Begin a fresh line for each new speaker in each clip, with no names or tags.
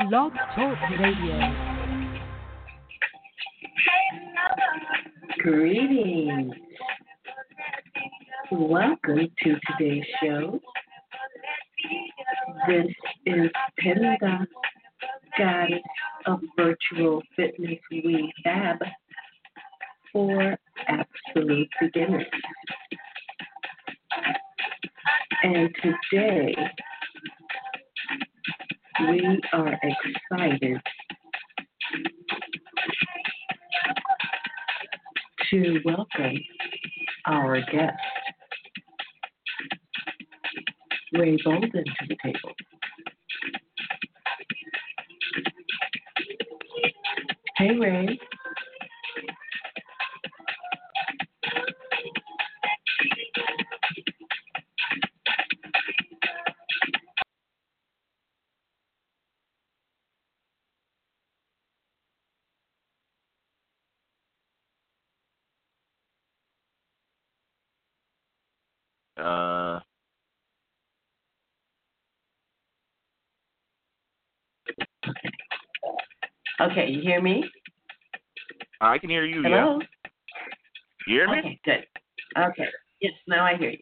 Blog Talk Radio.
Greetings. Welcome to today's show. This is Penda, Goddess of Virtual Fitness Rehab for Absolute Beginners. And today, we are excited to welcome our guest, Ray Bolden, to the table. Hey, Ray. Okay, you hear me?
I can hear you.
Hello?
Yeah. You hear me?
Okay, good. Okay. Yes, now I hear you.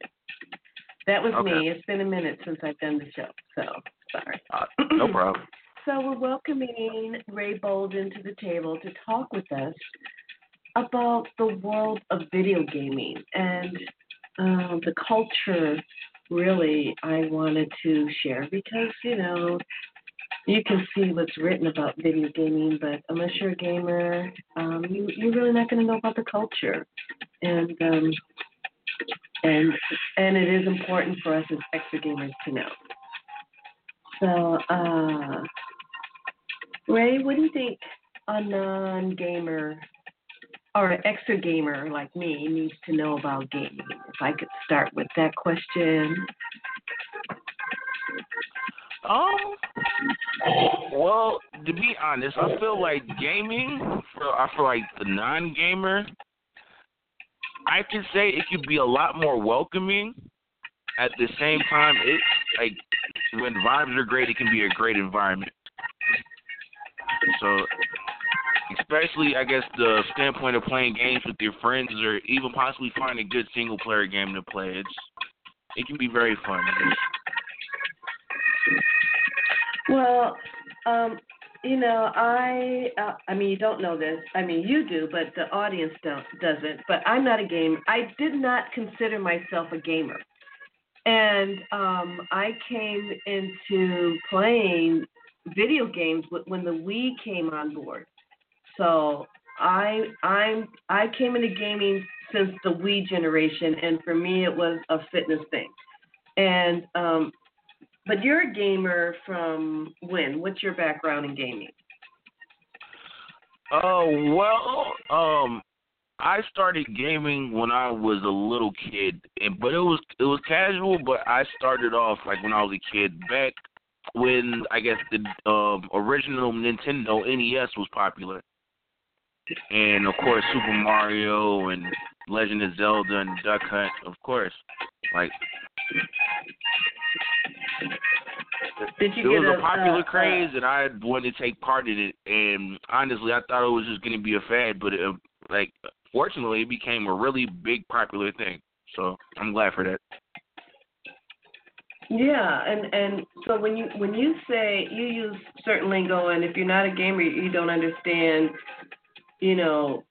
That was
Okay.
me. It's been a minute since I've done the show, so sorry.
Uh, no problem.
So we're welcoming Ray Bolden to the table to talk with us about the world of video gaming and uh, the culture. Really, I wanted to share because you know you can see what's written about video gaming, but unless you're a gamer, um, you, you're really not going to know about the culture. And um, and and it is important for us as exergamers to know. So, uh, Ray, what do you think a non-gamer or an exergamer like me needs to know about gaming? If I could start with that question.
Um. Well, to be honest, I feel like gaming for I feel like the non-gamer. I can say it could be a lot more welcoming. At the same time, it like when vibes are great, it can be a great environment. So, especially I guess the standpoint of playing games with your friends, or even possibly finding a good single-player game to play, it's it can be very fun.
Well, um, you know, I uh, I mean, you don't know this. I mean, you do, but the audience don't doesn't. But I'm not a gamer. I did not consider myself a gamer, and um, I came into playing video games when the Wii came on board. So I I'm I came into gaming since the Wii generation, and for me, it was a fitness thing. And um, but you're a gamer from when? What's your background in gaming?
Oh well, um, I started gaming when I was a little kid, and but it was it was casual. But I started off like when I was a kid, back when I guess the um, original Nintendo NES was popular, and of course Super Mario and Legend of Zelda and Duck Hunt, of course, like
Did
it
you
was
get
a popular
uh,
craze, and I wanted to take part in it. And honestly, I thought it was just going to be a fad, but it, like, fortunately, it became a really big popular thing. So I'm glad for that.
Yeah, and and so when you when you say you use certain lingo, and if you're not a gamer, you don't understand, you know,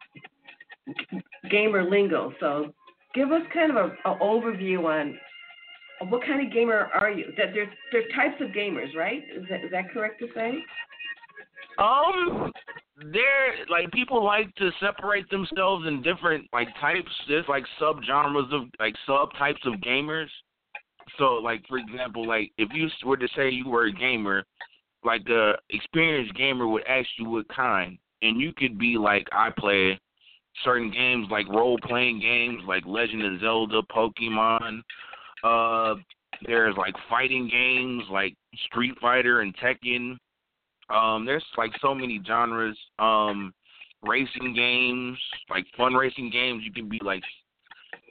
gamer lingo. So give us kind of a, a overview on what kind of gamer are you? That there's there's types of gamers, right? Is that is that correct to say?
Um, there like people like to separate themselves in different like types. There's like subgenres of like subtypes of gamers. So like for example, like if you were to say you were a gamer, like the experienced gamer would ask you what kind, and you could be like I play certain games like role playing games like Legend of Zelda, Pokemon. Uh, there's like fighting games like Street Fighter and Tekken. Um, there's like so many genres. Um, racing games, like fun racing games. You can be like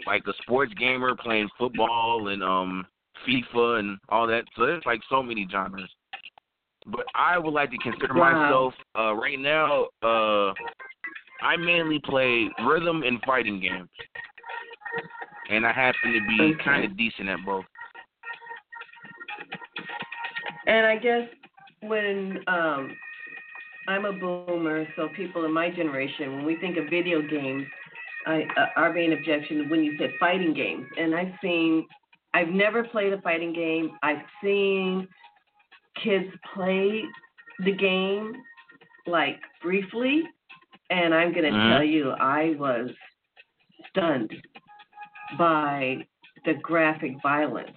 like a sports gamer playing football and um FIFA and all that. So there's like so many genres. But I would like to consider
Wow.
myself uh, right now. Uh, I mainly play rhythm and fighting games, and I happen to be
Okay.
kind of decent at both.
And I guess when um, I'm a boomer, so people in my generation, when we think of video games, I, uh, our main objection when you said fighting games, and I've seen, I've never played a fighting game. I've seen kids play the game like briefly, and I'm gonna
Mhm.
tell you, I was stunned by the graphic violence.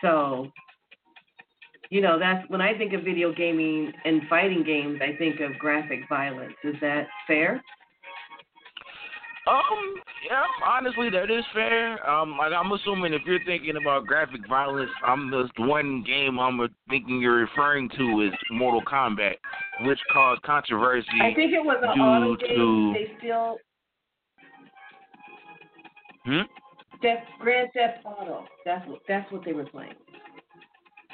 So you know, that's when I think of video gaming and fighting games, I think of graphic violence. Is that fair?
Um, yeah, honestly, that is fair. Um, like I'm assuming if you're thinking about graphic violence, I'm the one game I'm thinking you're referring to is Mortal Kombat, which caused controversy.
I think it was an
due
auto game.
to-
They still
Hmm?
Theft, Grand Theft Auto. That's what that's what they were playing.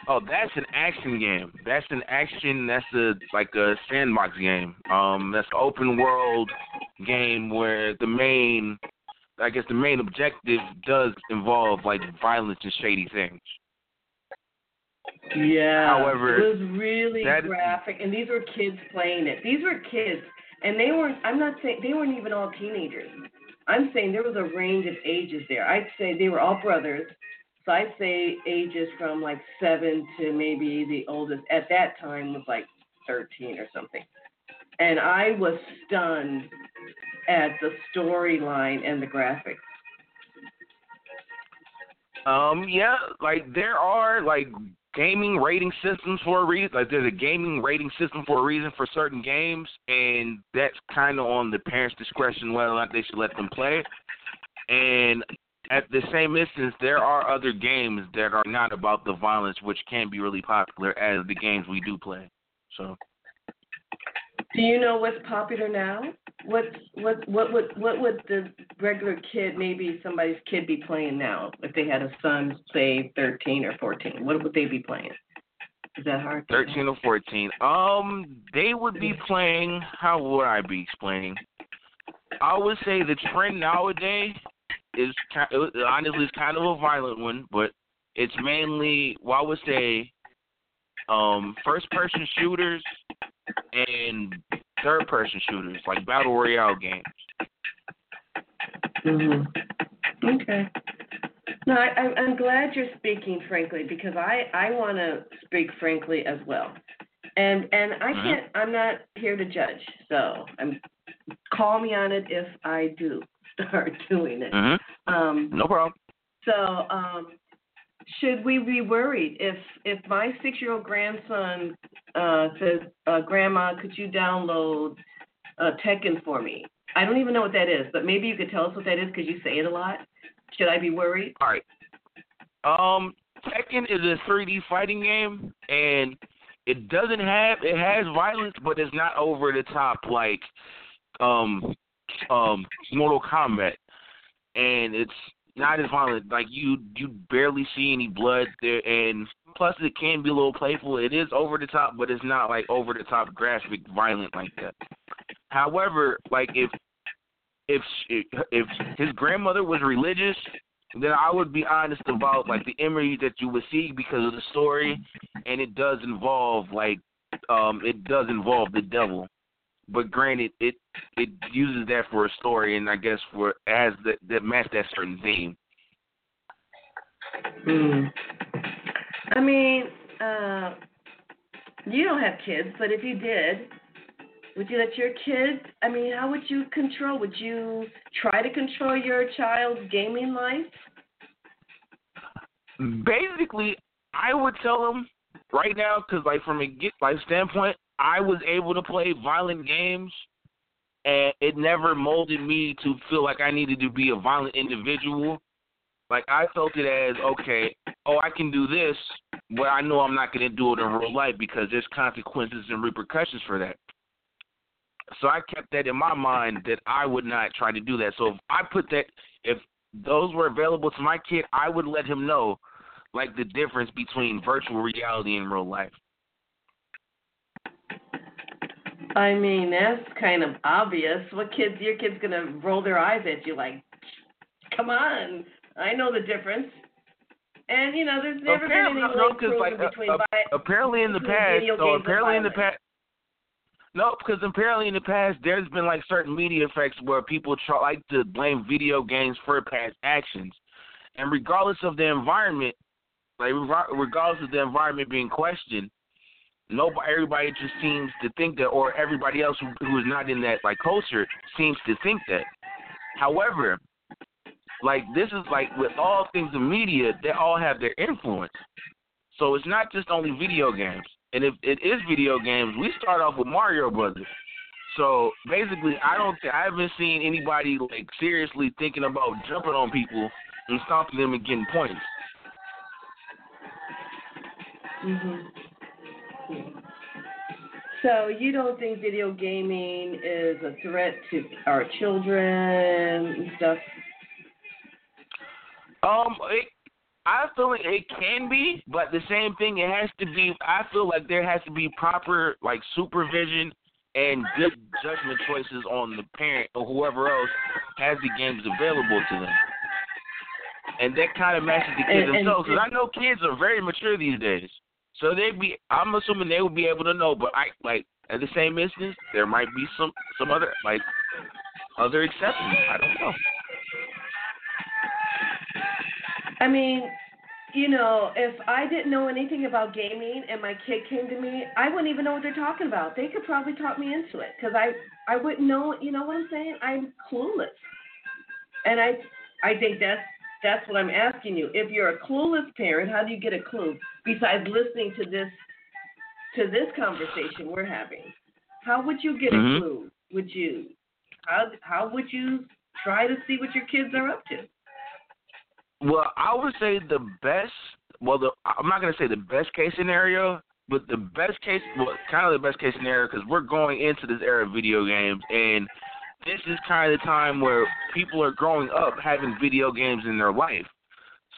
Oh, that's an action game. That's an action. That's a like a sandbox game. Um, that's an open world game where the main, I guess, the main objective does involve like violence and shady things.
Yeah.
However,
it was really graphic, and these were kids playing it. These were kids, and they weren't. I'm not saying they weren't even all teenagers. I'm saying there was a range of ages there. I'd say they were all brothers. So I'd say ages from like seven to maybe the oldest at that time was like 13 or something. And I was stunned at the storyline and the graphics.
Um, yeah, like there are like gaming rating systems for a reason. Like there's a gaming rating system for a reason for certain games, and that's kind of on the parents' discretion whether or not they should let them play. And at the same instance, there are other games that are not about the violence, which can be really popular as the games we do play. So.
Do you know what's popular now? What what what would what would the regular kid, maybe somebody's kid, be playing now if they had a son, say thirteen or fourteen? What would they be playing? Is that hard?
13 or 14. Um, they would be playing. How would I be explaining? I would say the trend nowadays is ki- it- honestly it's kind of a violent one, but it's mainly well, I would say um first person shooters and third person shooters like battle royale games.
hmm Okay. No, I, I'm- glad you're speaking frankly because I I want to speak frankly as well, and and I
Mhm.
can't. I'm not here to judge, so I'm call me on it if I do start doing it.
Mhm.
Um,
No problem.
So, um, should we be worried if if my six year old grandson uh, says, uh, "Grandma, could you download uh, Tekken for me?" I don't even know what that is, but maybe you could tell us what that is because you say it a lot. Should I be worried?
All right. Um, Tekken is a 3D fighting game, and it doesn't have it has violence, but it's not over the top like um um Mortal Kombat, and it's not as violent. Like you you barely see any blood there, and plus it can be a little playful. It is over the top, but it's not like over the top graphic violent like that. However, like if if if his grandmother was religious, then I would be honest about like the imagery that you would see because of the story, and it does involve like um it does involve the devil. But granted, it it uses that for a story, and I guess for as that that match that certain theme.
Hmm. I mean, uh, you don't have kids, but if you did, would you let your kids? I mean, how would you control? Would you try to control your child's gaming life?
Basically, I would tell them right now because like from a get life standpoint, I was able to play violent games, and it never molded me to feel like I needed to be a violent individual. Like I felt it as okay, oh I can do this, but I know I'm not going to do it in real life because there's consequences and repercussions for that. So I kept that in my mind that I would not try to do that. So if I put that, if those were available to my kid, I would let him know, like the difference between virtual reality and real life.
I mean, that's kind of obvious. What kids? Your kid's gonna roll their eyes at you like, "Come on, I know the difference." And you know, there's never
apparently,
been any
no, like uh,
between
uh,
vi-
apparently in the past, so apparently in the past. No, because apparently in the past there's been like certain media effects where people try like to blame video games for past actions, and regardless of the environment, like re- regardless of the environment being questioned, nobody, everybody just seems to think that, or everybody else who, who is not in that like culture seems to think that. However, like this is like with all things in media, they all have their influence. So it's not just only video games. And if it is video games, we start off with Mario Brothers. So basically, I don't, th- I haven't seen anybody like seriously thinking about jumping on people and stomping them and getting points.
Mhm. So you don't think video gaming is a threat to our children and stuff?
Um, it, I feel like it can be, but the same thing, it has to be. I feel like there has to be proper like supervision and good judgment choices on the parent or whoever else has the games available to them. And that kind of matches the kids
And-
themselves. Because I know kids are very mature these days, so they'd be. I'm assuming they would be able to know. But I like at the same instance, there might be some some other like other exceptions. I don't know.
I mean, you know, if I didn't know anything about gaming and my kid came to me, I wouldn't even know what they're talking about. They could probably talk me into it because I I wouldn't know. You know what I'm saying? I'm clueless, and I I think that's that's what I'm asking you. If you're a clueless parent, how do you get a clue besides listening to this to this conversation we're having? How would you get
Mhm.
a clue? Would you how how would you try to see what your kids are up to?
Well, I would say the best. Well, the I'm not gonna say the best case scenario, but the best case, well, kind of the best case scenario, because we're going into this era of video games, and this is kind of the time where people are growing up having video games in their life.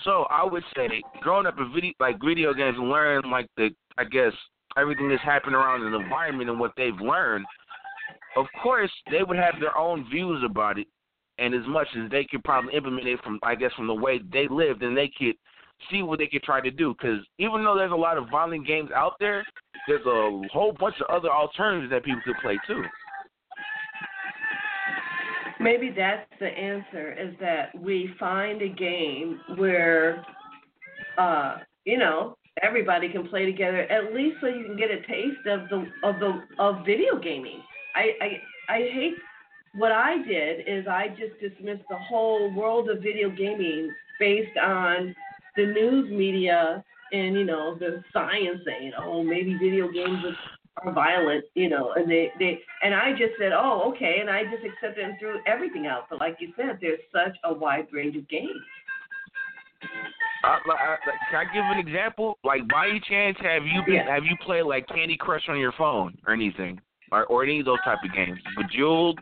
So I would say, growing up in video like video games learning like the, I guess everything that's happening around the environment and what they've learned. Of course, they would have their own views about it, and as much as they could probably implement it from I guess from the way they lived, and they could see what they could try to do. Because even though there's a lot of violent games out there, there's a whole bunch of other alternatives that people could play too.
Maybe that's the answer is that we find a game where uh you know everybody can play together at least so you can get a taste of the of the of video gaming. I I I hate what I did is I just dismissed the whole world of video gaming based on the news media and you know the science saying oh maybe video games are violent, you know, and they, they and I just said, oh, okay, and I just accepted and threw everything out. But like you said, there's such a wide range of games.
Like, can I give an example? Like, by any chance, have you been
Yeah.
have you played like Candy Crush on your phone or anything, or or any of those type of games? Bejeweled.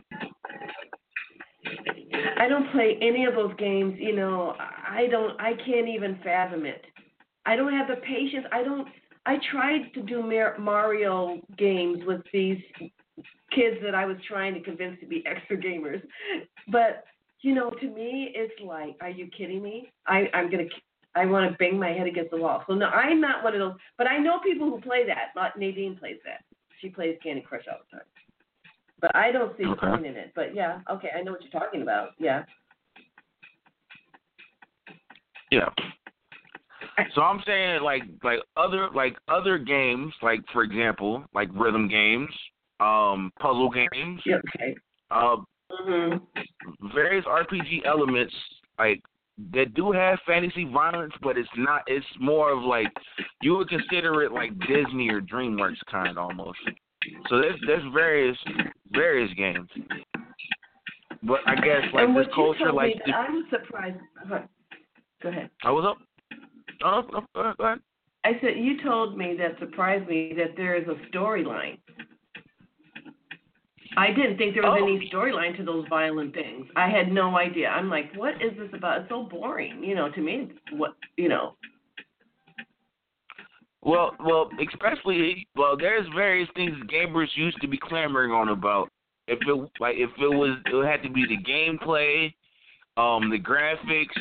I don't play any of those games, you know. I don't. I can't even fathom it. I don't have the patience. I don't. I tried to do Mario games with these kids that I was trying to convince to be exergamers, but you know, to me, it's like, are you kidding me? I I'm gonna. I want to bang my head against the wall. So no, I'm not one of those. But I know people who play that. Like Nadine plays that. She plays Candy Crush all the time. But I don't see
Okay.
point in it. But yeah, okay, I know what you're talking about. Yeah.
Yeah. So I'm saying like like other like other games, like for example, like rhythm games, um, puzzle games,
Yeah. Okay.
uh,
Mhm.
various RPG elements like that do have fantasy violence, but it's not. It's more of like you would consider it like Disney or DreamWorks kind almost. So there's there's various various games, but I guess like this culture, like the,
I'm surprised. Go ahead.
I was up. Oh, no, no, go ahead, go ahead.
I said you told me that surprised me that there is a storyline. I didn't think there was
Oh.
any storyline to those violent things. I had no idea. I'm like, what is this about? It's so boring, you know. To me, what you know.
Well, well, especially well, there's various things gamers used to be clamoring on about. If it like if it was, it had to be the gameplay, um, the graphics,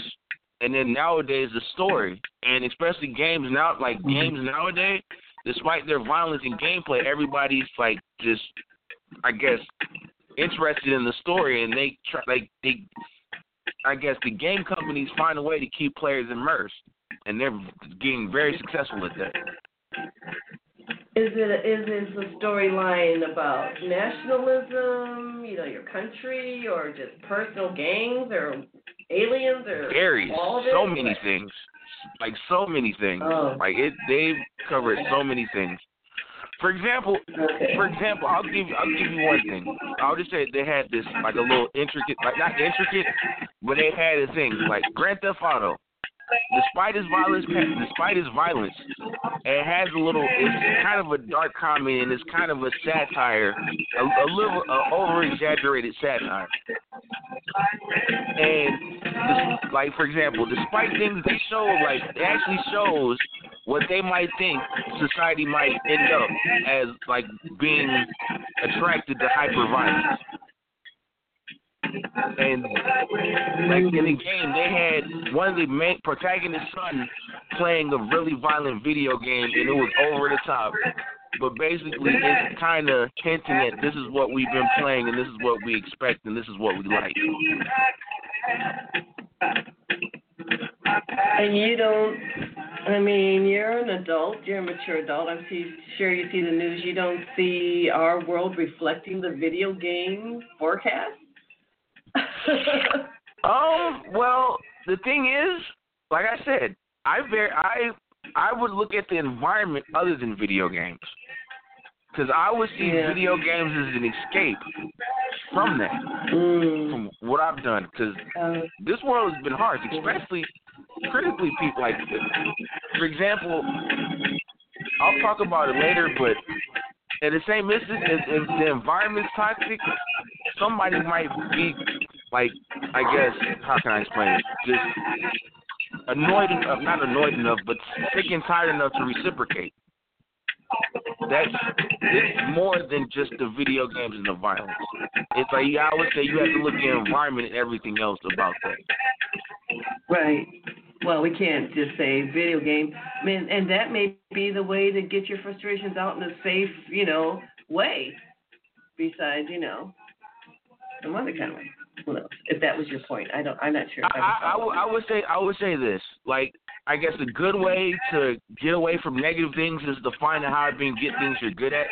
and then nowadays the story, and especially games now, like
Mm-hmm.
games nowadays, despite their violence and gameplay, everybody's like just, I guess, interested in the story, and they try like they, I guess the game companies find a way to keep players immersed, and they're getting very successful at that.
Is it is is the storyline about nationalism, you know, your country, or just personal gangs, or aliens, or
varies
all of it?
so many things like so many things
Oh.
like it they've covered so many things for example
Okay.
for example i'll give i'll give you one thing i'll just say they had this like a little intricate like not intricate but they had a thing like grand theft auto despite its violence despite its violence it has a little it's kind of a dark comedy and it's kind of a satire a, a little uh, over exaggerated satire and this, like for example, despite things they show, like it actually shows what they might think society might end up as like being attracted to hyper violence. And like in the game, they had one of the main protagonist's son playing a really violent video game, and it was over the top. But basically, it's kind of hinting at this is what we've been playing, and this is what we expect, and this is what we like.
And you don't. I mean, you're an adult. You're a mature adult. I'm sure you see the news. You don't see our world reflecting the video game forecast.
Um. Well, the thing is, like I said, I very I I would look at the environment other than video games, because I would see
Yeah.
video games as an escape from that,
mm.
from what I've done. Because
uh,
this world has been harsh, especially critically people like for example I'll talk about it later but at the same instant if, if the environment's toxic somebody might be like I guess how can I explain it just annoyed enough not annoyed enough but sick and tired enough to reciprocate that's it's more than just the video games and the violence. It's like I would say you have to look at the environment and everything else about that.
right. Well, we can't just say video game. I mean, and that may be the way to get your frustrations out in a safe, you know, way. Besides, you know, some other kind of way. If that was your point, I don't. I'm not sure.
I, I, I,
was
would, say I would say this. Like I guess a good way to get away from negative things is to find out how to get things you're good at.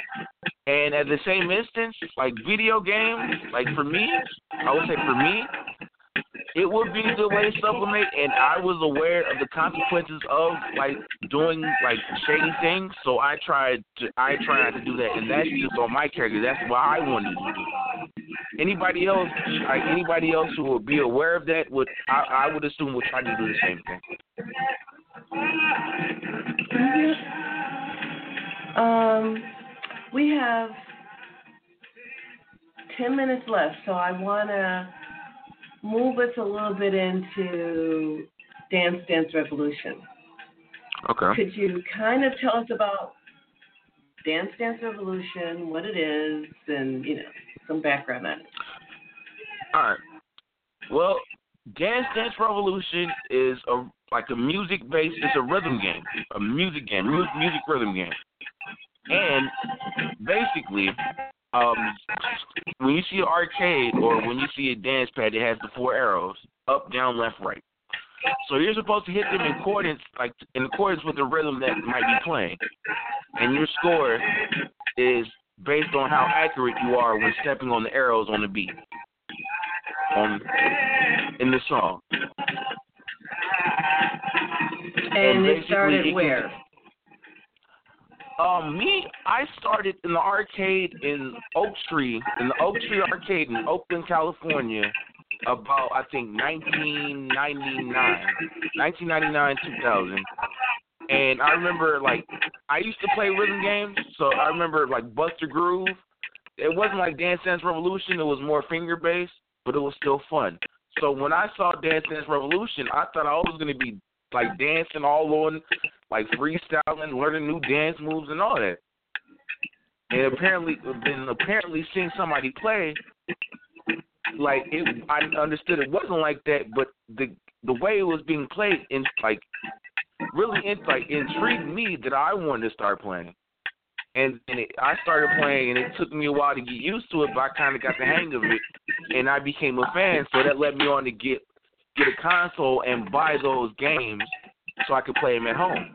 And at the same instance, like video games, like for me, I would say for me, it would be a good way to supplement. And I was aware of the consequences of like doing like shady things, so I tried to I tried to do that, and that's just on my character. That's what I wanted to do. Anybody else, like anybody else who would be aware of that, would I, I would assume would try to do the same thing.
Um, we have ten minutes left, so I wanna move us a little bit into Dance Dance Revolution.
Okay.
Could you kind of tell us about Dance Dance Revolution, what it is, and you know some background on it?
All right. Well, Dance Dance Revolution is a like a music based. It's a rhythm game, a music game, mu- music rhythm game, and basically, um, when you see an arcade or when you see a dance pad, it has the four arrows: up, down, left, right. So you're supposed to hit them in accordance, like in accordance with the rhythm that might be playing, and your score is based on how accurate you are when stepping on the arrows on the beat on in the song.
And it started
it
where?
Um, me, I started in the arcade in Oak Tree, in the Oak Tree Arcade in Oakland, California, about I think 1999, 1999, 2000. And I remember like I used to play rhythm games, so I remember like Bust a Groove. It wasn't like Dance Dance Revolution; it was more finger based, but it was still fun. So when I saw Dance Dance Revolution, I thought I was going to be like dancing all on, like freestyling, learning new dance moves and all that. And apparently, then apparently seeing somebody play, like it, I understood it wasn't like that, but the the way it was being played, in like really, like intrigued me that I wanted to start playing and, and it, I started playing, and it took me a while to get used to it, but I kind of got the hang of it, and I became a fan. So that led me on to get get a console and buy those games so I could play them at home.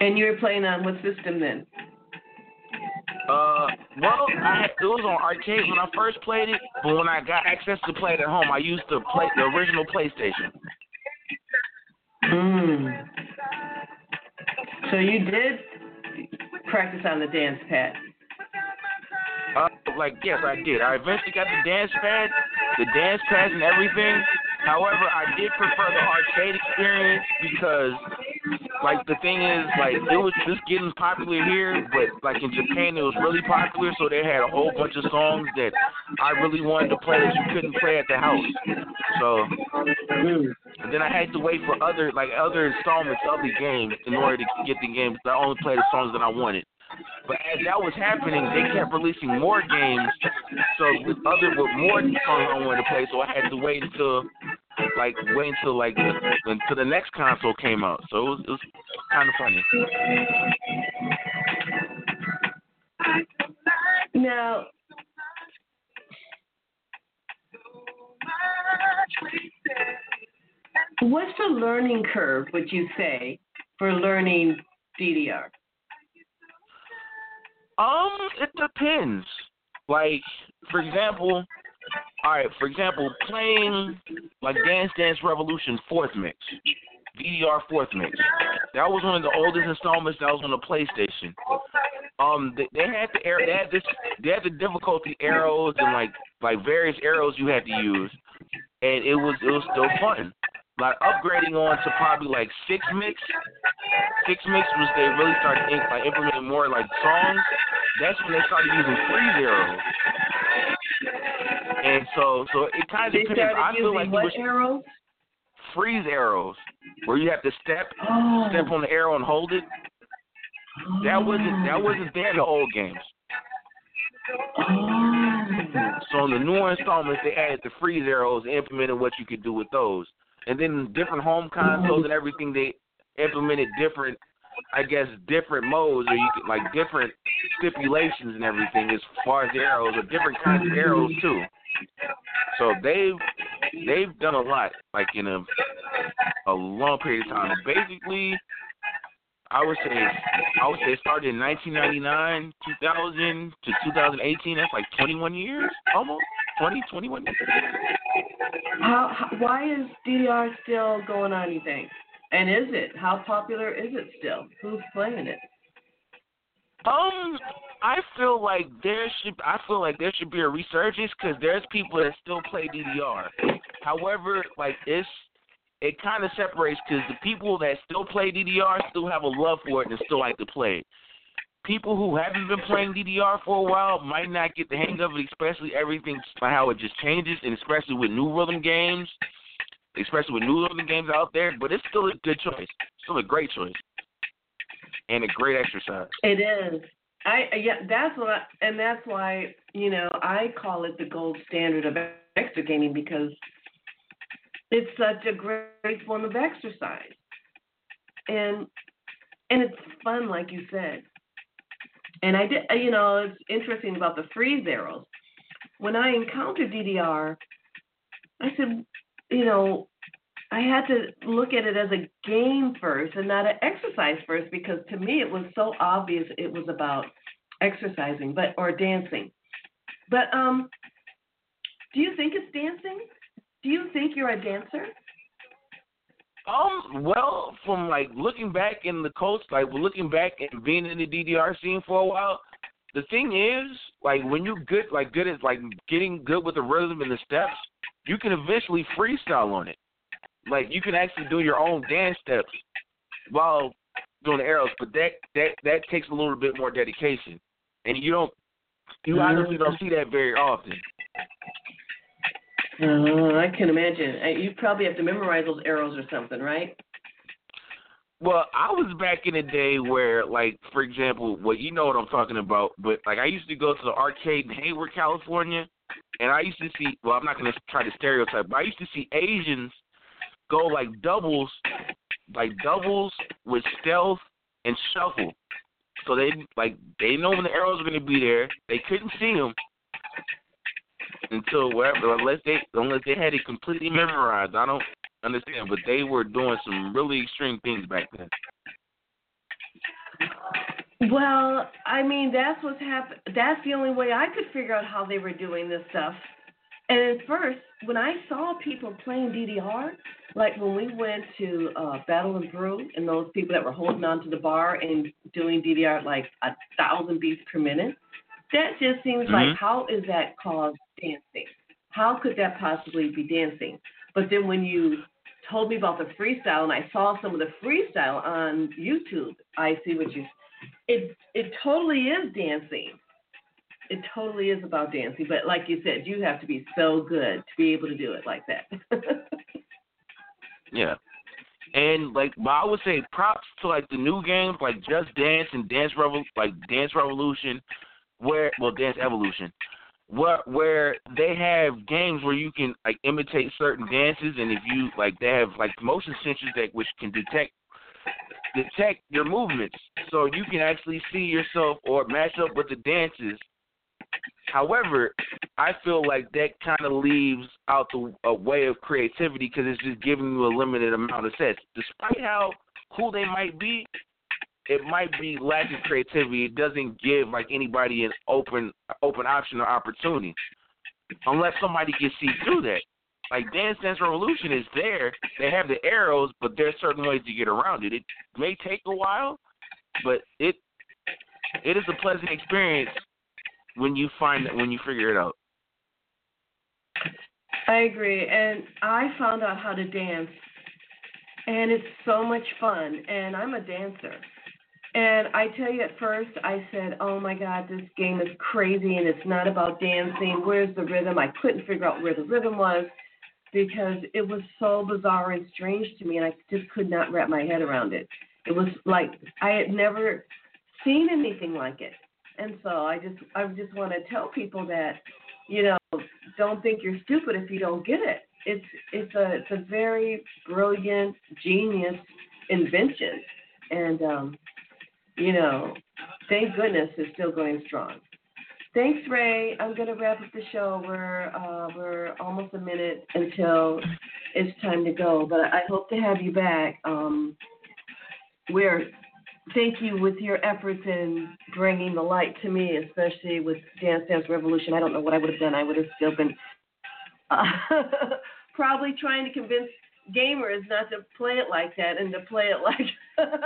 And you were playing on what system then?
Uh, well, I it was on arcade when I first played it, but when I got access to play it at home, I used the play the original PlayStation.
Mm. So you did practice on the dance pad.
Uh, like yes, I did. I eventually got the dance pad, the dance pads and everything. However, I did prefer the arcade experience because, like, the thing is, like, it was just getting popular here, but like in Japan, it was really popular. So they had a whole bunch of songs that I really wanted to play that you couldn't play at the house. So, and then I had to wait for other like other installments of the game in order to get the game. I only played the songs that I wanted. But as that was happening, they kept releasing more games. So with other with more songs I wanted to play, so I had to wait until like wait until like until the next console came out. So it was, it was kind of funny.
Now, what's the learning curve? Would you say for learning DDR?
Um, it depends. Like, for example, all right, for example, playing like Dance Dance Revolution fourth mix, DDR fourth mix. That was one of the oldest installments that was on the PlayStation. Um, they, they had the they had this, they had the difficulty arrows and like like various arrows you had to use, and it was it was still fun. Like upgrading on to probably like six mix. Six mix was they really started like implementing more like songs. That's when they started using freeze arrows. And so so it kind of depends. I feel like
what arrows?
freeze arrows where you have to step
Oh.
step on the arrow and hold it. That wasn't that oh. wasn't there in the old games.
Oh.
So in the newer installments, they added the freeze arrows and implemented what you could do with those. And then different home consoles and everything, they implemented different, I guess, different modes or you could like different stipulations and everything as far as the arrows or different kinds of arrows too. So they've they've done a lot, like in a a long period of time. Basically, I would say I would say it started in 1999, 2000 to 2018. That's like 21 years, almost 20, 21 years.
How, how? Why is DDR still going on? You think? And is it? How popular is it still? Who's playing it?
Um, I feel like there should I feel like there should be a resurgence because there's people that still play DDR. However, like it's it kind of separates because the people that still play DDR still have a love for it and still like to play it. People who haven't been playing DDR for a while might not get the hang of it, especially everything how it just changes, and especially with new rhythm games, especially with new rhythm games out there. But it's still a good choice, still a great choice, and a great exercise.
It is. I yeah, that's what, I, and that's why you know I call it the gold standard of exergaming because it's such a great form of exercise, and and it's fun, like you said. And I did, you know, it's interesting about the freeze arrows. When I encountered DDR, I said, you know, I had to look at it as a game first and not an exercise first because to me it was so obvious it was about exercising but or dancing. But um do you think it's dancing? Do you think you're a dancer?
Um, well, from like looking back in the coast, like looking back and being in the DDR scene for a while, the thing is, like when you're good, like good at like getting good with the rhythm and the steps, you can eventually freestyle on it. Like you can actually do your own dance steps while doing the arrows, but that that that takes a little bit more dedication, and you don't, you honestly don't see that very often.
Uh, I can imagine. You probably have to memorize those arrows or something, right?
Well, I was back in the day where, like, for example, well, you know what I'm talking about, but like I used to go to the arcade in Hayward, California, and I used to see. Well, I'm not gonna try to stereotype, but I used to see Asians go like doubles, like doubles with stealth and shuffle. So they like they know when the arrows are gonna be there. They couldn't see them until wherever, unless they unless they had it completely memorized. I don't understand, but they were doing some really extreme things back then.
Well, I mean, that's what's happened. That's the only way I could figure out how they were doing this stuff. And at first, when I saw people playing DDR, like when we went to uh, Battle and Brew, and those people that were holding on to the bar and doing DDR like a thousand beats per minute, that just seems
mm-hmm.
like how is that called dancing? How could that possibly be dancing? But then when you told me about the freestyle and I saw some of the freestyle on YouTube, I see what you. It it totally is dancing. It totally is about dancing, but like you said, you have to be so good to be able to do it like that.
yeah. And like, but I would say props to like the new games like Just Dance and Dance Revol like Dance Revolution, where well Dance Evolution, where where they have games where you can like imitate certain dances, and if you like, they have like motion sensors that which can detect detect your movements, so you can actually see yourself or match up with the dances. However, I feel like that kind of leaves out the a way of creativity because it's just giving you a limited amount of sets. Despite how cool they might be, it might be lacking creativity. It doesn't give like anybody an open open option or opportunity, unless somebody can see through that. Like Dance Dance Revolution is there. They have the arrows, but there's certain ways to get around it. It may take a while, but it it is a pleasant experience when you find it when you figure it out.
I agree, and I found out how to dance, and it's so much fun. And I'm a dancer, and I tell you, at first, I said, "Oh my God, this game is crazy, and it's not about dancing. Where's the rhythm?" I couldn't figure out where the rhythm was because it was so bizarre and strange to me, and I just could not wrap my head around it. It was like I had never seen anything like it, and so I just, I just want to tell people that, you know, don't think you're stupid if you don't get it. It's, it's a, it's a very brilliant, genius invention, and um, you know, thank goodness it's still going strong. Thanks, Ray. I'm going to wrap up the show. We're uh, we're almost a minute until it's time to go, but I hope to have you back. Um, we're thank you with your efforts in bringing the light to me, especially with Dance Dance Revolution. I don't know what I would have done. I would have still been uh, probably trying to convince gamers not to play it like that and to play it like.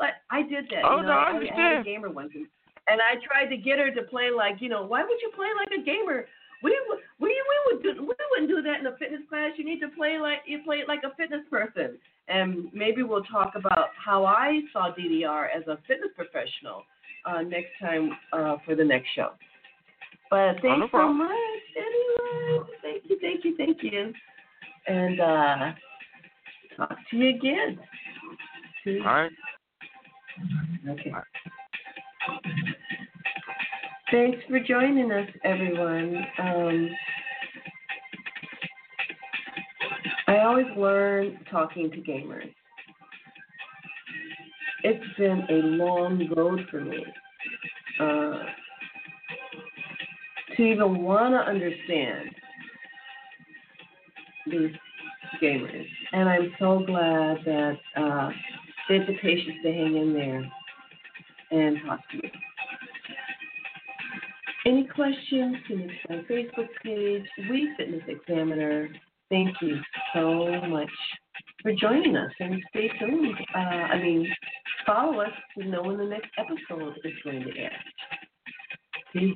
Like I did that.
Oh
you know?
no, I
I
understand.
had a gamer once, and I tried to get her to play like you know. Why would you play like a gamer? We we we would do, we wouldn't do that in a fitness class. You need to play like you play it like a fitness person. And maybe we'll talk about how I saw DDR as a fitness professional uh, next time uh, for the next show. But thanks
oh, no
so much, anyway. Thank you, thank you, thank you. And uh, talk to you again.
All right.
Okay. Thanks for joining us, everyone. Um, I always learn talking to gamers. It's been a long road for me uh, to even want to understand these gamers. And I'm so glad that uh, have the patience to hang in there and talk to me. Any questions to my Facebook page, Wii Fitness Examiner. Thank you so much for joining us and stay tuned. Uh, I mean, follow us to know when the next episode is going to air. Peace.